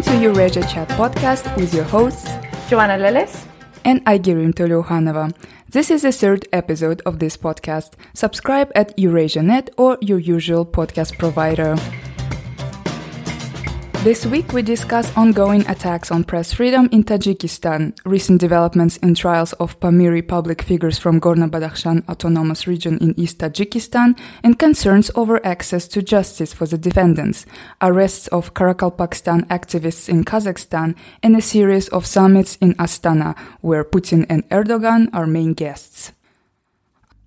Welcome to Eurasia Chat podcast with your hosts Joanna Lillis and Aigerim Toleukhanova. This is the third episode of this podcast. Subscribe at EurasiaNet or your usual podcast provider. This week we discuss ongoing attacks on press freedom in Tajikistan, recent developments in trials of Pamiri public figures from Gorno-Badakhshan autonomous region in East Tajikistan, and concerns over access to justice for the defendants, arrests of Karakalpakstan activists in Kazakhstan, and a series of summits in Astana, where Putin and Erdogan are main guests.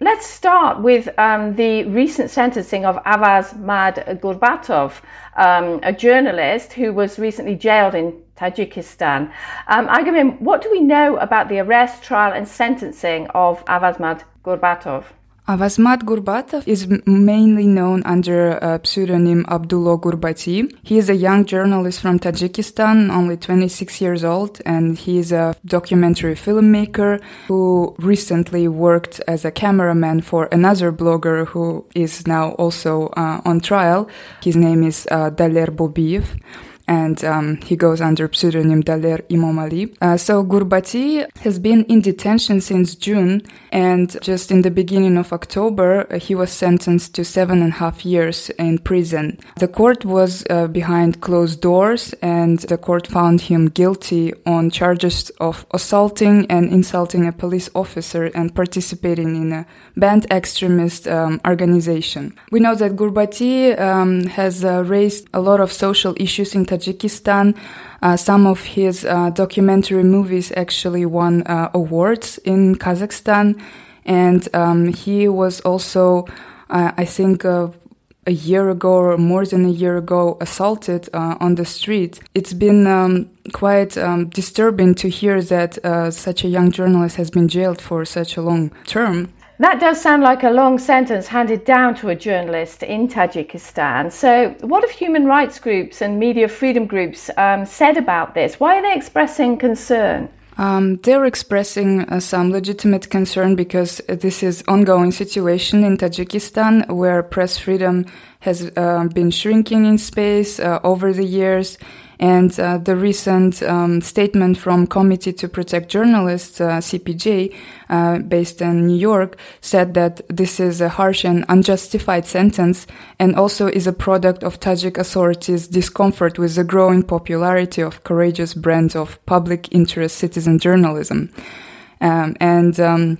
Let's start with um, the recent sentencing of Avaz Mad Gurbatov, um, a journalist who was recently jailed in Tajikistan. Um, Aigerim, what do we know about the arrest, trial, and sentencing of Avaz Mad Gurbatov? Avazmat Gurbatov is mainly known under uh, pseudonym Abdullah Gurbati. He is a young journalist from Tajikistan, only 26 years old, and he is a documentary filmmaker who recently worked as a cameraman for another blogger who is now also uh, on trial. His name is uh, Daler Bobiev and um, he goes under pseudonym Daler Imomali. Uh, so Gurbati has been in detention since June, and just in the beginning of October, uh, he was sentenced to seven and a half years in prison. The court was uh, behind closed doors, and the court found him guilty on charges of assaulting and insulting a police officer and participating in a banned extremist um, organization. We know that Gurbati um, has uh, raised a lot of social issues in Tajikistan. Uh, some of his uh, documentary movies actually won uh, awards in Kazakhstan, and um, he was also, uh, I think, uh, a year ago or more than a year ago assaulted uh, on the street. It's been um, quite um, disturbing to hear that such a young journalist has been jailed for such a long term. That does sound like a long sentence handed down to a journalist in Tajikistan. So, what have human rights groups and media freedom groups um, said about this? Why are they expressing concern? Um, they're expressing uh, some legitimate concern because this is ongoing situation in Tajikistan where press freedom has uh, been shrinking in space uh, over the years and uh, the recent um, statement from Committee to Protect Journalists, uh, CPJ, uh, based in New York, said that this is a harsh and unjustified sentence and also is a product of Tajik authorities' discomfort with the growing popularity of courageous brands of public interest citizen journalism. Um, and um,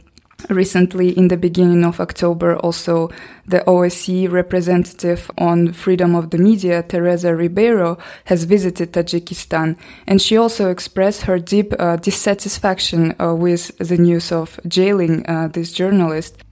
Recently, in the beginning of October, also the OSCE representative on freedom of the media, Teresa Ribeiro, has visited Tajikistan, and she also expressed her deep uh, dissatisfaction uh, with the news of jailing uh, this journalist.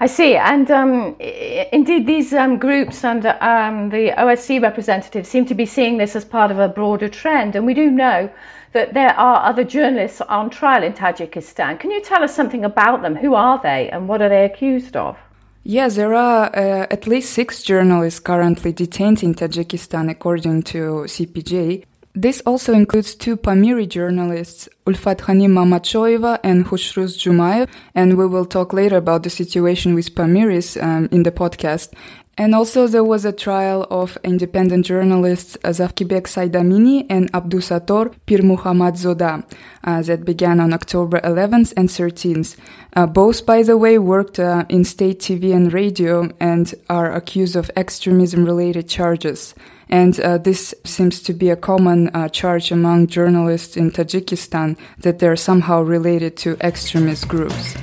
I see, and um, indeed, these um, groups and um, the OSCE representatives seem to be seeing this as part of a broader trend, and we do know that there are other journalists on trial in Tajikistan. Can you tell us something about them? Who are they and what are they accused of? Yes, there are uh, at least six journalists currently detained in Tajikistan, according to CPJ. This also includes two Pamiri journalists, Ulfat Hanim Mamatchoeva and Khushruz Jumayev, and we will talk later about the situation with Pamiris um, in the podcast. And also there was a trial of independent journalists Zavkibek Saidamini and Abdusator Pir Muhammad Zoda uh, that began on October 11th and 13th. Uh, both, by the way, worked uh, in state TV and radio and are accused of extremism-related charges. And uh, this seems to be a common uh, charge among journalists in Tajikistan that they're somehow related to extremist groups.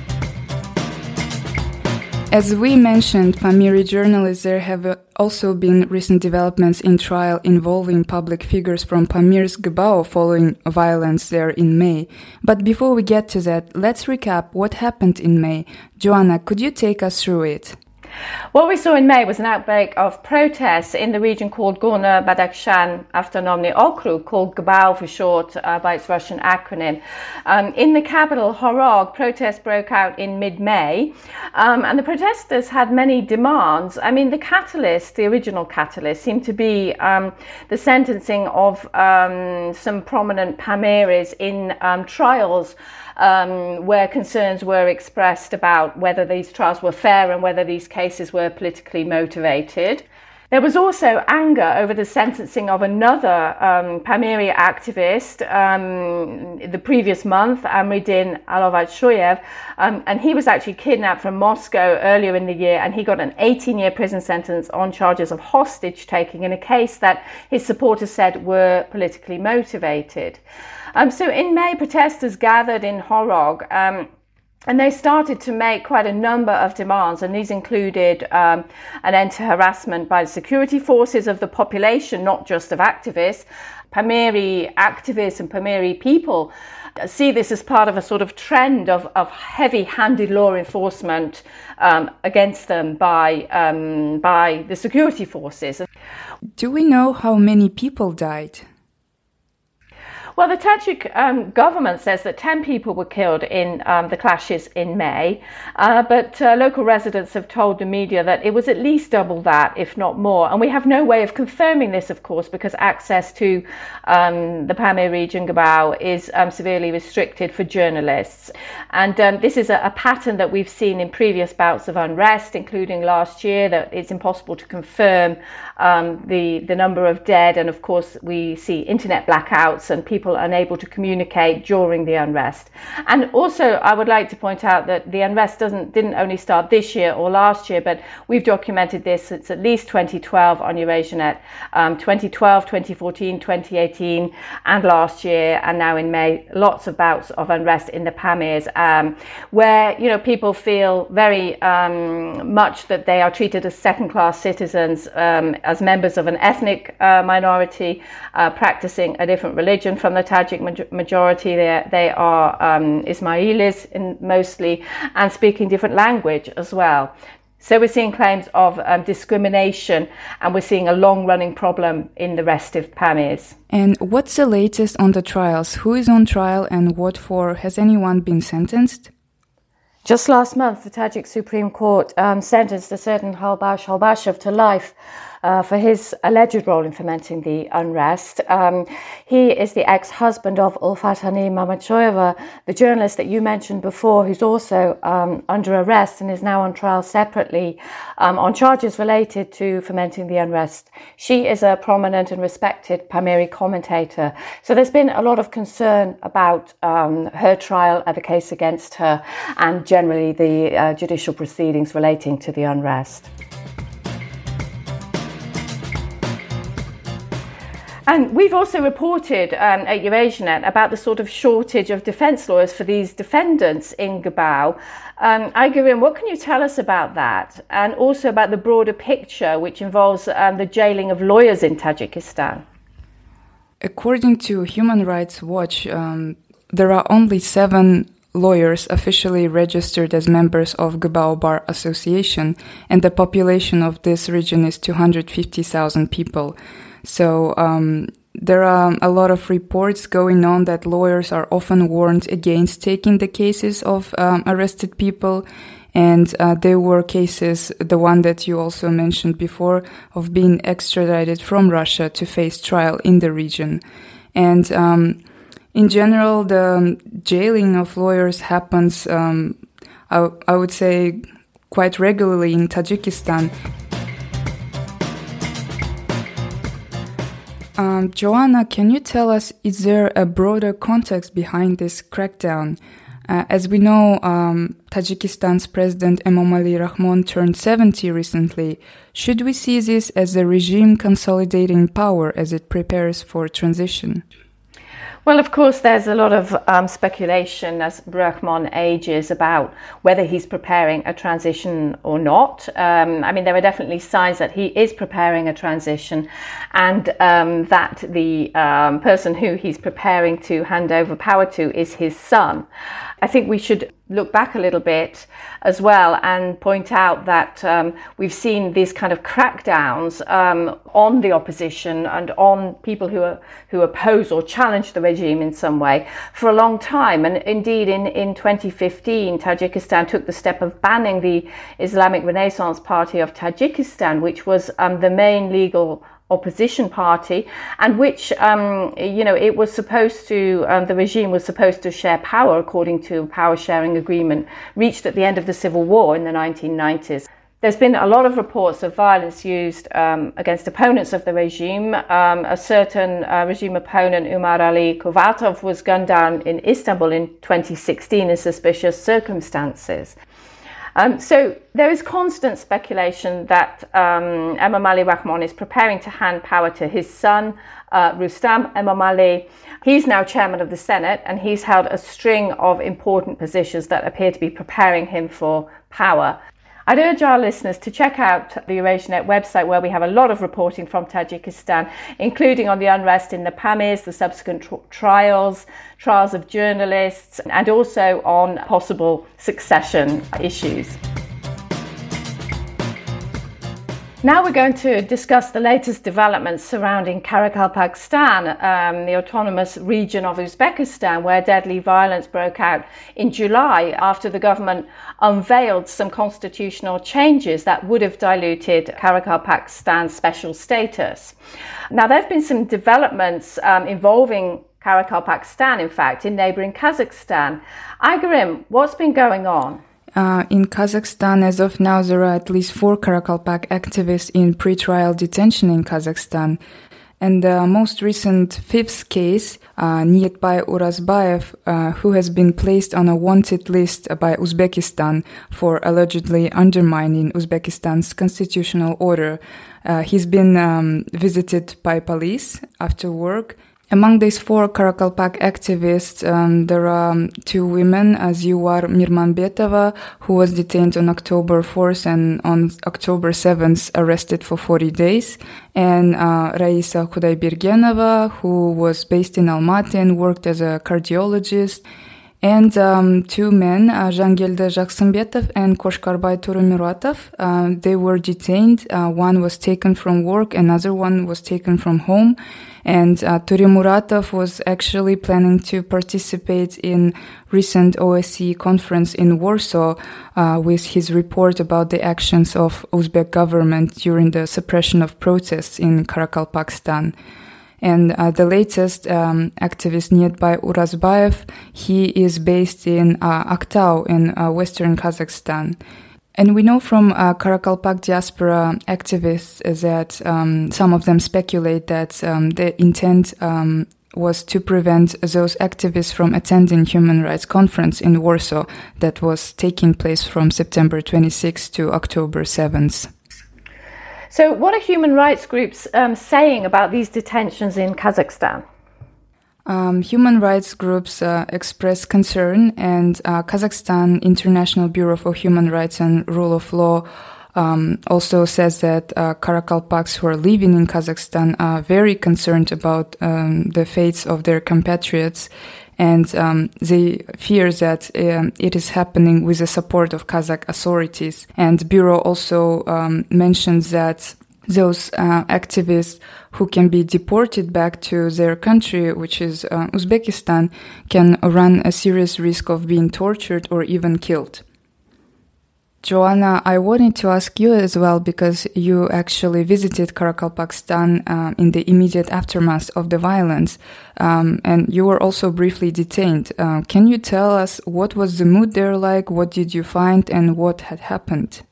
As we mentioned, Pamiri journalists, there have uh, also been recent developments in trial involving public figures from Pamir's Gbao following violence there in May. But before we get to that, let's recap what happened in May. Joanna, could you take us through it? What we saw in May was an outbreak of protests in the region called Gorno Badakhshan Autonomny Okrug, called Gbao for short uh, by its Russian acronym. Um, in the capital, Horog, protests broke out in mid May, um, and the protesters had many demands. I mean, the catalyst, the original catalyst, seemed to be um, the sentencing of um, some prominent Pamiris in um, trials um, where concerns were expressed about whether these trials were fair and whether these cases were politically motivated. There was also anger over the sentencing of another um, Pamiri activist um, the previous month, Amridin Alovatshoyev, um, and he was actually kidnapped from Moscow earlier in the year, and he got an 18-year prison sentence on charges of hostage taking in a case that his supporters said were politically motivated. Um, so in May, protesters gathered in Horog. And they started to make quite a number of demands, and these included um, an end to harassment by the security forces of the population, not just of activists. Pamiri activists and Pamiri people see this as part of a sort of trend of, of heavy handed law enforcement um, against them by, um, by the security forces. Do we know how many people died? Well, the Tajik um, government says that 10 people were killed in um, the clashes in May, uh, but uh, local residents have told the media that it was at least double that, if not more. And we have no way of confirming this, of course, because access to um, the Pamir region, Gabao, is um, severely restricted for journalists. And um, this is a, a, pattern that we've seen in previous bouts of unrest, including last year, that it's impossible to confirm um, the, the number of dead. And of course, we see internet blackouts and people people unable to communicate during the unrest. And also, I would like to point out that the unrest doesn't didn't only start this year or last year, but we've documented this since at least 2012 on Eurasianet, um, 2012, 2014, 2018, and last year, and now in May, lots of bouts of unrest in the Pamirs, um, where you know people feel very um, much that they are treated as second-class citizens, um, as members of an ethnic uh, minority, uh, practicing a different religion from from the Tajik majority. They, they are um, Ismailis in mostly and speaking different language as well. So we're seeing claims of um, discrimination and we're seeing a long running problem in the rest of Pamirs. And what's the latest on the trials? Who is on trial and what for? Has anyone been sentenced? Just last month, the Tajik Supreme Court um, sentenced a certain Halbash Halbashev to life uh, for his alleged role in fomenting the unrest. Um, he is the ex-husband of Ulfat Hani Mamatchoyeva, the journalist that you mentioned before, who's also um, under arrest and is now on trial separately um, on charges related to fomenting the unrest. She is a prominent and respected Pamiri commentator. So there's been a lot of concern about um, her trial and the case against her and generally the uh, judicial proceedings relating to the unrest. And we've also reported um, at Eurasianet about the sort of shortage of defence lawyers for these defendants in Gabao. Um, what can you tell us about that? And also about the broader picture, which involves um, the jailing of lawyers in Tajikistan? According to Human Rights Watch, um, there are only seven lawyers officially registered as members of Gabao Bar Association, and the population of this region is 250,000 people. So um, there are a lot of reports going on that lawyers are often warned against taking the cases of um, arrested people. And uh, there were cases, the one that you also mentioned before, of being extradited from Russia to face trial in the region. And um, in general, the jailing of lawyers happens, um, I, I would say, quite regularly in Tajikistan. Um, Joanna, can you tell us, is there a broader context behind this crackdown? Uh, as we know, um, Tajikistan's President Emomali Rahmon turned 70 recently. Should we see this as a regime consolidating power as it prepares for transition? Well, of course, there's a lot of um, speculation as Rahmon ages about whether he's preparing a transition or not. Um, I mean, there are definitely signs that he is preparing a transition and um, that the um, person who he's preparing to hand over power to is his son. I think we should look back a little bit as well and point out that um, we've seen these kind of crackdowns um, on the opposition and on people who are, who oppose or challenge the regime in some way for a long time. And indeed, in, in 2015, Tajikistan took the step of banning the Islamic Renaissance Party of Tajikistan, which was um, the main legal opposition party, and which, um, you know, it was supposed to, um, the regime was supposed to share power according to a power sharing agreement reached at the end of the Civil War in the 1990s. There's been a lot of reports of violence used um, against opponents of the regime. Um, a certain uh, regime opponent, Umar Ali Kovatov, was gunned down in Istanbul in 2016 in suspicious circumstances. Um, so there is constant speculation that um, Emomali Rahmon is preparing to hand power to his son, uh, Rustam Emomali. He's now chairman of the Senate and he's held a string of important positions that appear to be preparing him for power. I'd urge our listeners to check out the Eurasianet website where we have a lot of reporting from Tajikistan, including on the unrest in the Pamirs, the subsequent tr- trials, trials of journalists, and also on possible succession issues. Now we're going to discuss the latest developments surrounding Karakalpakstan, um, the autonomous region of Uzbekistan, where deadly violence broke out in July after the government unveiled some constitutional changes that would have diluted Karakalpakstan's special status. Now, there have been some developments um, involving Karakalpakstan, in fact, in neighboring Kazakhstan. Aigerim, what's been going on? Uh, in Kazakhstan, as of now, there are at least four Karakalpak activists in pretrial detention in Kazakhstan. And the most recent fifth case, uh, Nietbay Urazbayev, uh, who has been placed on a wanted list by Uzbekistan for allegedly undermining Uzbekistan's constitutional order. Uh, he's been um, visited by police after work among these four Karakalpak activists, um, there are two women, Aziwar Mirmanbetova, who was detained on October 4th and on October 7th arrested for 40 days, and uh, Raisa Khudaybirgenova, who was based in Almaty and worked as a cardiologist, and um, two men, uh, Jangelde Jaksembetov and Koshkarbay Turumiratov. Uh, they were detained. Uh, one was taken from work, another one was taken from home. And uh, Muratov was actually planning to participate in recent OSCE conference in Warsaw uh, with his report about the actions of Uzbek government during the suppression of protests in Karakalpakstan. And uh, the latest um, activist Nietbay Urazbayev, he is based in uh, Aktau in uh, western Kazakhstan. And we know from uh, Karakalpak diaspora activists that um, some of them speculate that um, the intent um, was to prevent those activists from attending human rights conference in Warsaw that was taking place from September 26 to October 7th. So, what are human rights groups um, saying about these detentions in Kazakhstan? Um, human rights groups uh, express concern, and uh, Kazakhstan International Bureau for Human Rights and Rule of Law um, also says that uh, Karakalpaks who are living in Kazakhstan are very concerned about um, the fates of their compatriots, and um, they fear that um, it is happening with the support of Kazakh authorities. And Bureau also um, mentions that those uh, activists who can be deported back to their country, which is uh, Uzbekistan, can run a serious risk of being tortured or even killed. Joanna, I wanted to ask you as well because you actually visited Karakalpakstan uh, in the immediate aftermath of the violence, um, and you were also briefly detained. Uh, can you tell us what was the mood there like? What did you find, and what had happened?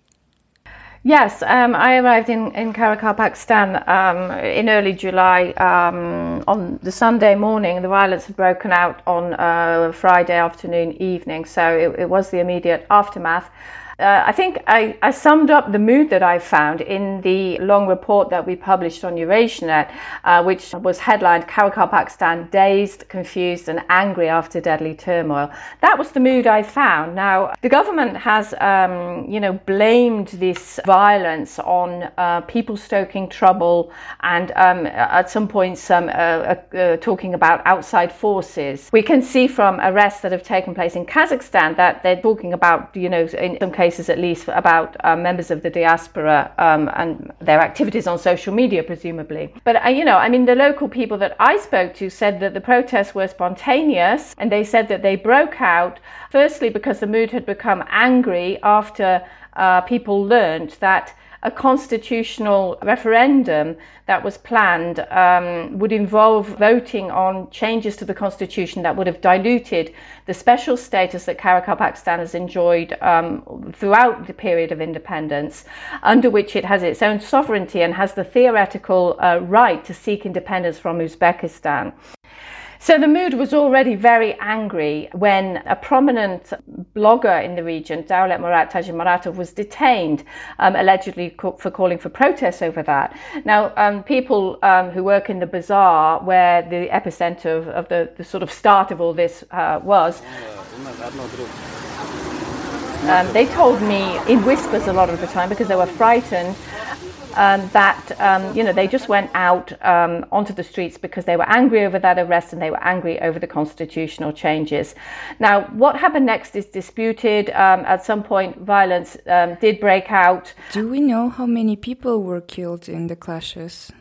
Yes, um, I arrived in, in Karakalpakstan um, in early July. Um, on the Sunday morning, the violence had broken out on uh, Friday afternoon, evening, so it, it was the immediate aftermath uh, I think I, I, summed up the mood that I found in the long report that we published on Eurasianet, uh, which was headlined Karakalpakstan Dazed, Confused and Angry After Deadly Turmoil. That was the mood I found. Now, the government has, um, you know, blamed this violence on uh, people stoking trouble and um, at some points um, uh, uh, uh, talking about outside forces. We can see from arrests that have taken place in Kazakhstan that they're talking about, you know, in some cases, cases at least about um, members of the diaspora um, and their activities on social media, presumably. But, uh, you know, I mean, the local people that I spoke to said that the protests were spontaneous and they said that they broke out, firstly, because the mood had become angry after uh, people learned that a constitutional referendum that was planned um, would involve voting on changes to the constitution that would have diluted the special status that Karakalpakstan has enjoyed um, throughout the period of independence, under which it has its own sovereignty and has the theoretical uh, right to seek independence from Uzbekistan. So the mood was already very angry when a prominent blogger in the region, Daulat Murat Tajimaratov, was detained, um, allegedly for calling for protests over that. Now, um, people um, who work in the bazaar, where the epicenter of, of the, the, sort of start of all this uh, was, um, they told me in whispers a lot of the time because they were frightened um, that um, you know they just went out um, onto the streets because they were angry over that arrest and they were angry over the constitutional changes. Now, what happened next is disputed. Um, at some point, violence um, did break out. Do we know how many people were killed in the clashes?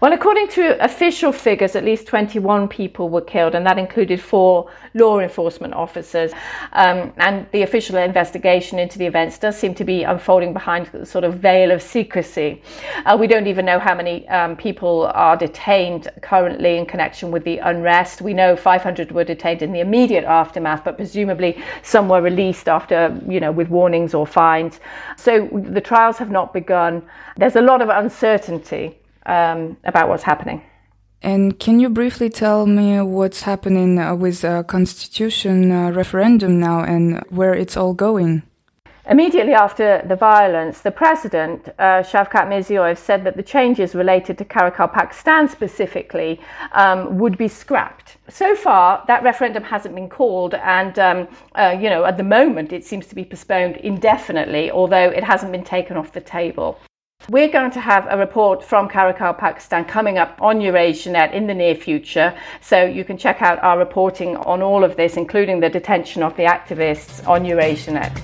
Well, according to official figures, at least 21 people were killed, and that included four law enforcement officers. Um, and the official investigation into the events does seem to be unfolding behind a sort of veil of secrecy. Uh, we don't even know how many um, people are detained currently in connection with the unrest. We know 500 were detained in the immediate aftermath, but presumably some were released after, you know, with warnings or fines. So the trials have not begun. There's a lot of uncertainty um, about what's happening. And can you briefly tell me what's happening uh, with a constitution uh, referendum now and where it's all going? Immediately after the violence, the president, uh, Shavkat Mirziyoyev, said that the changes related to Karakalpakstan specifically um, would be scrapped. So far, that referendum hasn't been called, and um, uh, you know, at the moment, it seems to be postponed indefinitely, although it hasn't been taken off the table. We're going to have a report from Karakalpakstan coming up on EurasiaNet in the near future, so you can check out our reporting on all of this, including the detention of the activists on EurasiaNet.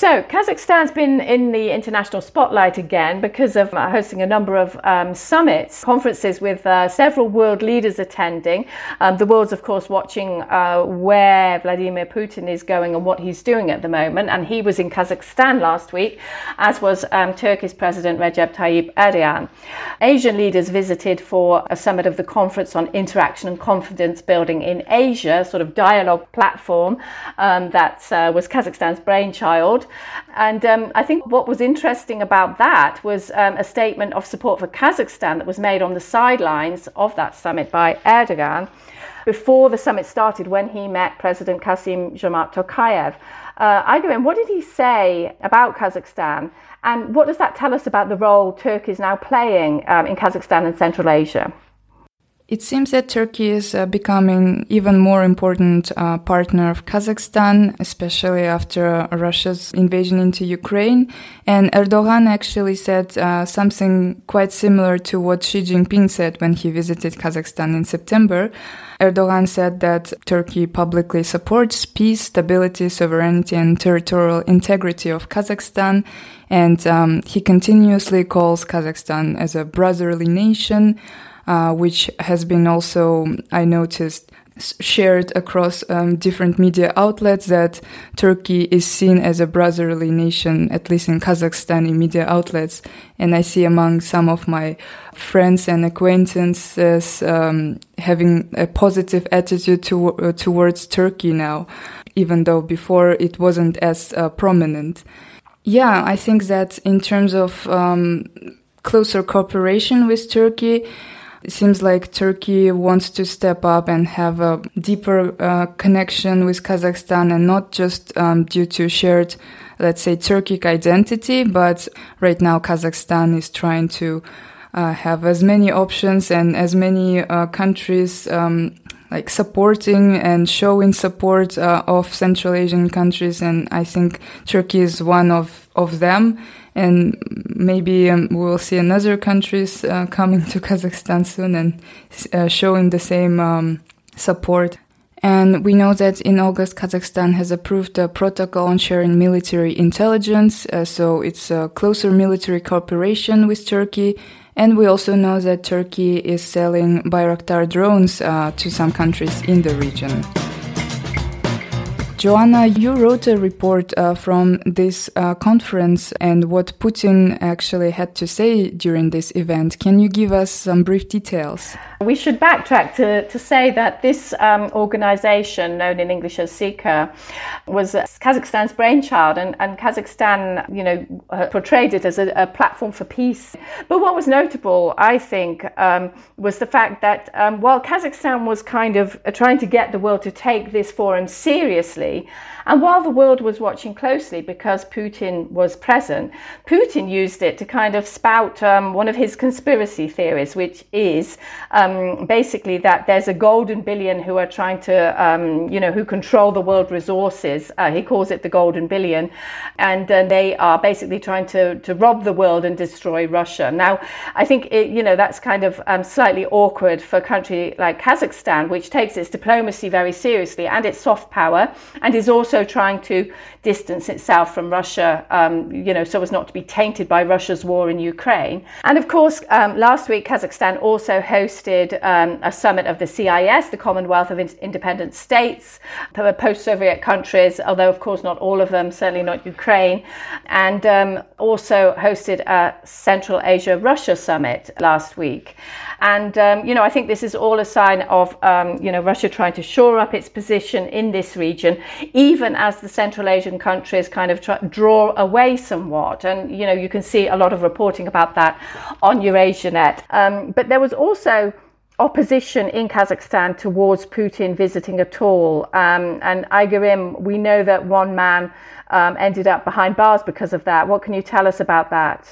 So, Kazakhstan's been in the international spotlight again because of uh, hosting a number of um, summits, conferences with uh, several world leaders attending. Um, the world's, of course, watching uh, where Vladimir Putin is going and what he's doing at the moment. And he was in Kazakhstan last week, as was um, Turkey's President Recep Tayyip Erdogan. Asian leaders visited for a summit of the Conference on Interaction and Confidence Building in Asia, sort of dialogue platform um, that uh, was Kazakhstan's brainchild. And um, I think what was interesting about that was um, a statement of support for Kazakhstan that was made on the sidelines of that summit by Erdogan before the summit started when he met President Kassym-Jomart Tokayev. Uh, Aigerim, what did he say about Kazakhstan? And what does that tell us about the role Turkey is now playing um, in Kazakhstan and Central Asia? It seems that Turkey is uh, becoming even more important uh, partner of Kazakhstan, especially after Russia's invasion into Ukraine. And Erdogan actually said uh, something quite similar to what Xi Jinping said when he visited Kazakhstan in September. Erdogan said that Turkey publicly supports peace, stability, sovereignty, and territorial integrity of Kazakhstan. And um, he continuously calls Kazakhstan as a brotherly nation. Uh, which has been also, I noticed, shared across um, different media outlets that Turkey is seen as a brotherly nation, at least in Kazakhstani media outlets. And I see among some of my friends and acquaintances um, having a positive attitude to, uh, towards Turkey now, even though before it wasn't as uh, prominent. Yeah, I think that in terms of um, closer cooperation with Turkey, it seems like Turkey wants to step up and have a deeper uh, connection with Kazakhstan and not just um, due to shared, let's say, Turkic identity, but right now Kazakhstan is trying to uh, have as many options and as many uh, countries um, like supporting and showing support uh, of Central Asian countries, and I think Turkey is one of of them. And maybe um, we will see another countries uh, coming to Kazakhstan soon and uh, showing the same um, support. And we know that in August, Kazakhstan has approved a protocol on sharing military intelligence. Uh, so it's a closer military cooperation with Turkey and we also know that Turkey is selling Bayraktar drones uh, to some countries in the region. Joanna, you wrote a report uh, from this uh, conference and what Putin actually had to say during this event. Can you give us some brief details? We should backtrack to, to say that this um, organization, known in English as CICA, was Kazakhstan's brainchild, and, and Kazakhstan, you know, uh, portrayed it as a, a, platform for peace. But what was notable, I think, um, was the fact that um, while Kazakhstan was kind of uh, trying to get the world to take this forum seriously, and while the world was watching closely because Putin was present, Putin used it to kind of spout um, one of his conspiracy theories, which is um, basically that there's a golden billion who are trying to, um, you know, who control the world resources. Uh, he calls it the golden billion. And uh, they are basically trying to, to rob the world and destroy Russia. Now, I think, it, you know, that's kind of um, slightly awkward for a country like Kazakhstan, which takes its diplomacy very seriously and its soft power and is also trying to distance itself from Russia, um, you know, so as not to be tainted by Russia's war in Ukraine. And of course, um, last week, Kazakhstan also hosted um, a summit of the CIS, the Commonwealth of Independent States, the post Soviet countries, although, of course, not all of them, certainly not Ukraine, and um, also hosted a Central Asia Russia summit last week. And, um, you know, I think this is all a sign of, um, you know, Russia trying to shore up its position in this region, even as the Central Asian countries kind of try, draw away somewhat. And, you know, you can see a lot of reporting about that on EurasiaNet. Um, but there was also opposition in Kazakhstan towards Putin visiting at all. Um, and Aigerim, we know that one man um, ended up behind bars because of that. What can you tell us about that?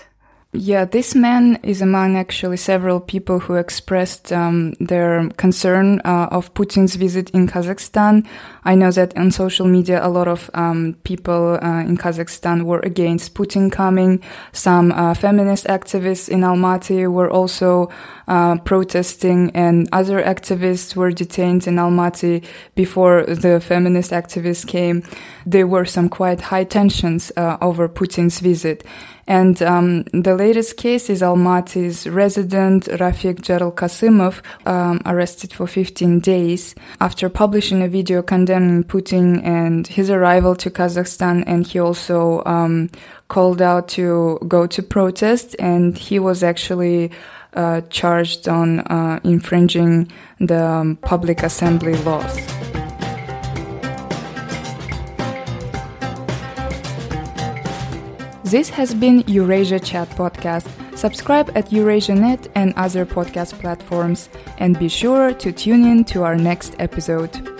Yeah, this man is among actually several people who expressed um, their concern uh, of Putin's visit in Kazakhstan. I know that on social media, a lot of um, people uh, in Kazakhstan were against Putin coming. Some uh, feminist activists in Almaty were also uh, protesting, and other activists were detained in Almaty before the feminist activists came. There were some quite high tensions uh, over Putin's visit. And um, the latest case is Almaty's resident Rafik Jalil Kasimov, um, arrested for 15 days after publishing a video condemning Putin and his arrival to Kazakhstan. And he also um, called out to go to protest, and he was actually uh, charged on uh, infringing the um, public assembly laws. This has been Eurasia Chat Podcast. Subscribe at EurasiaNet and other podcast platforms, and be sure to tune in to our next episode.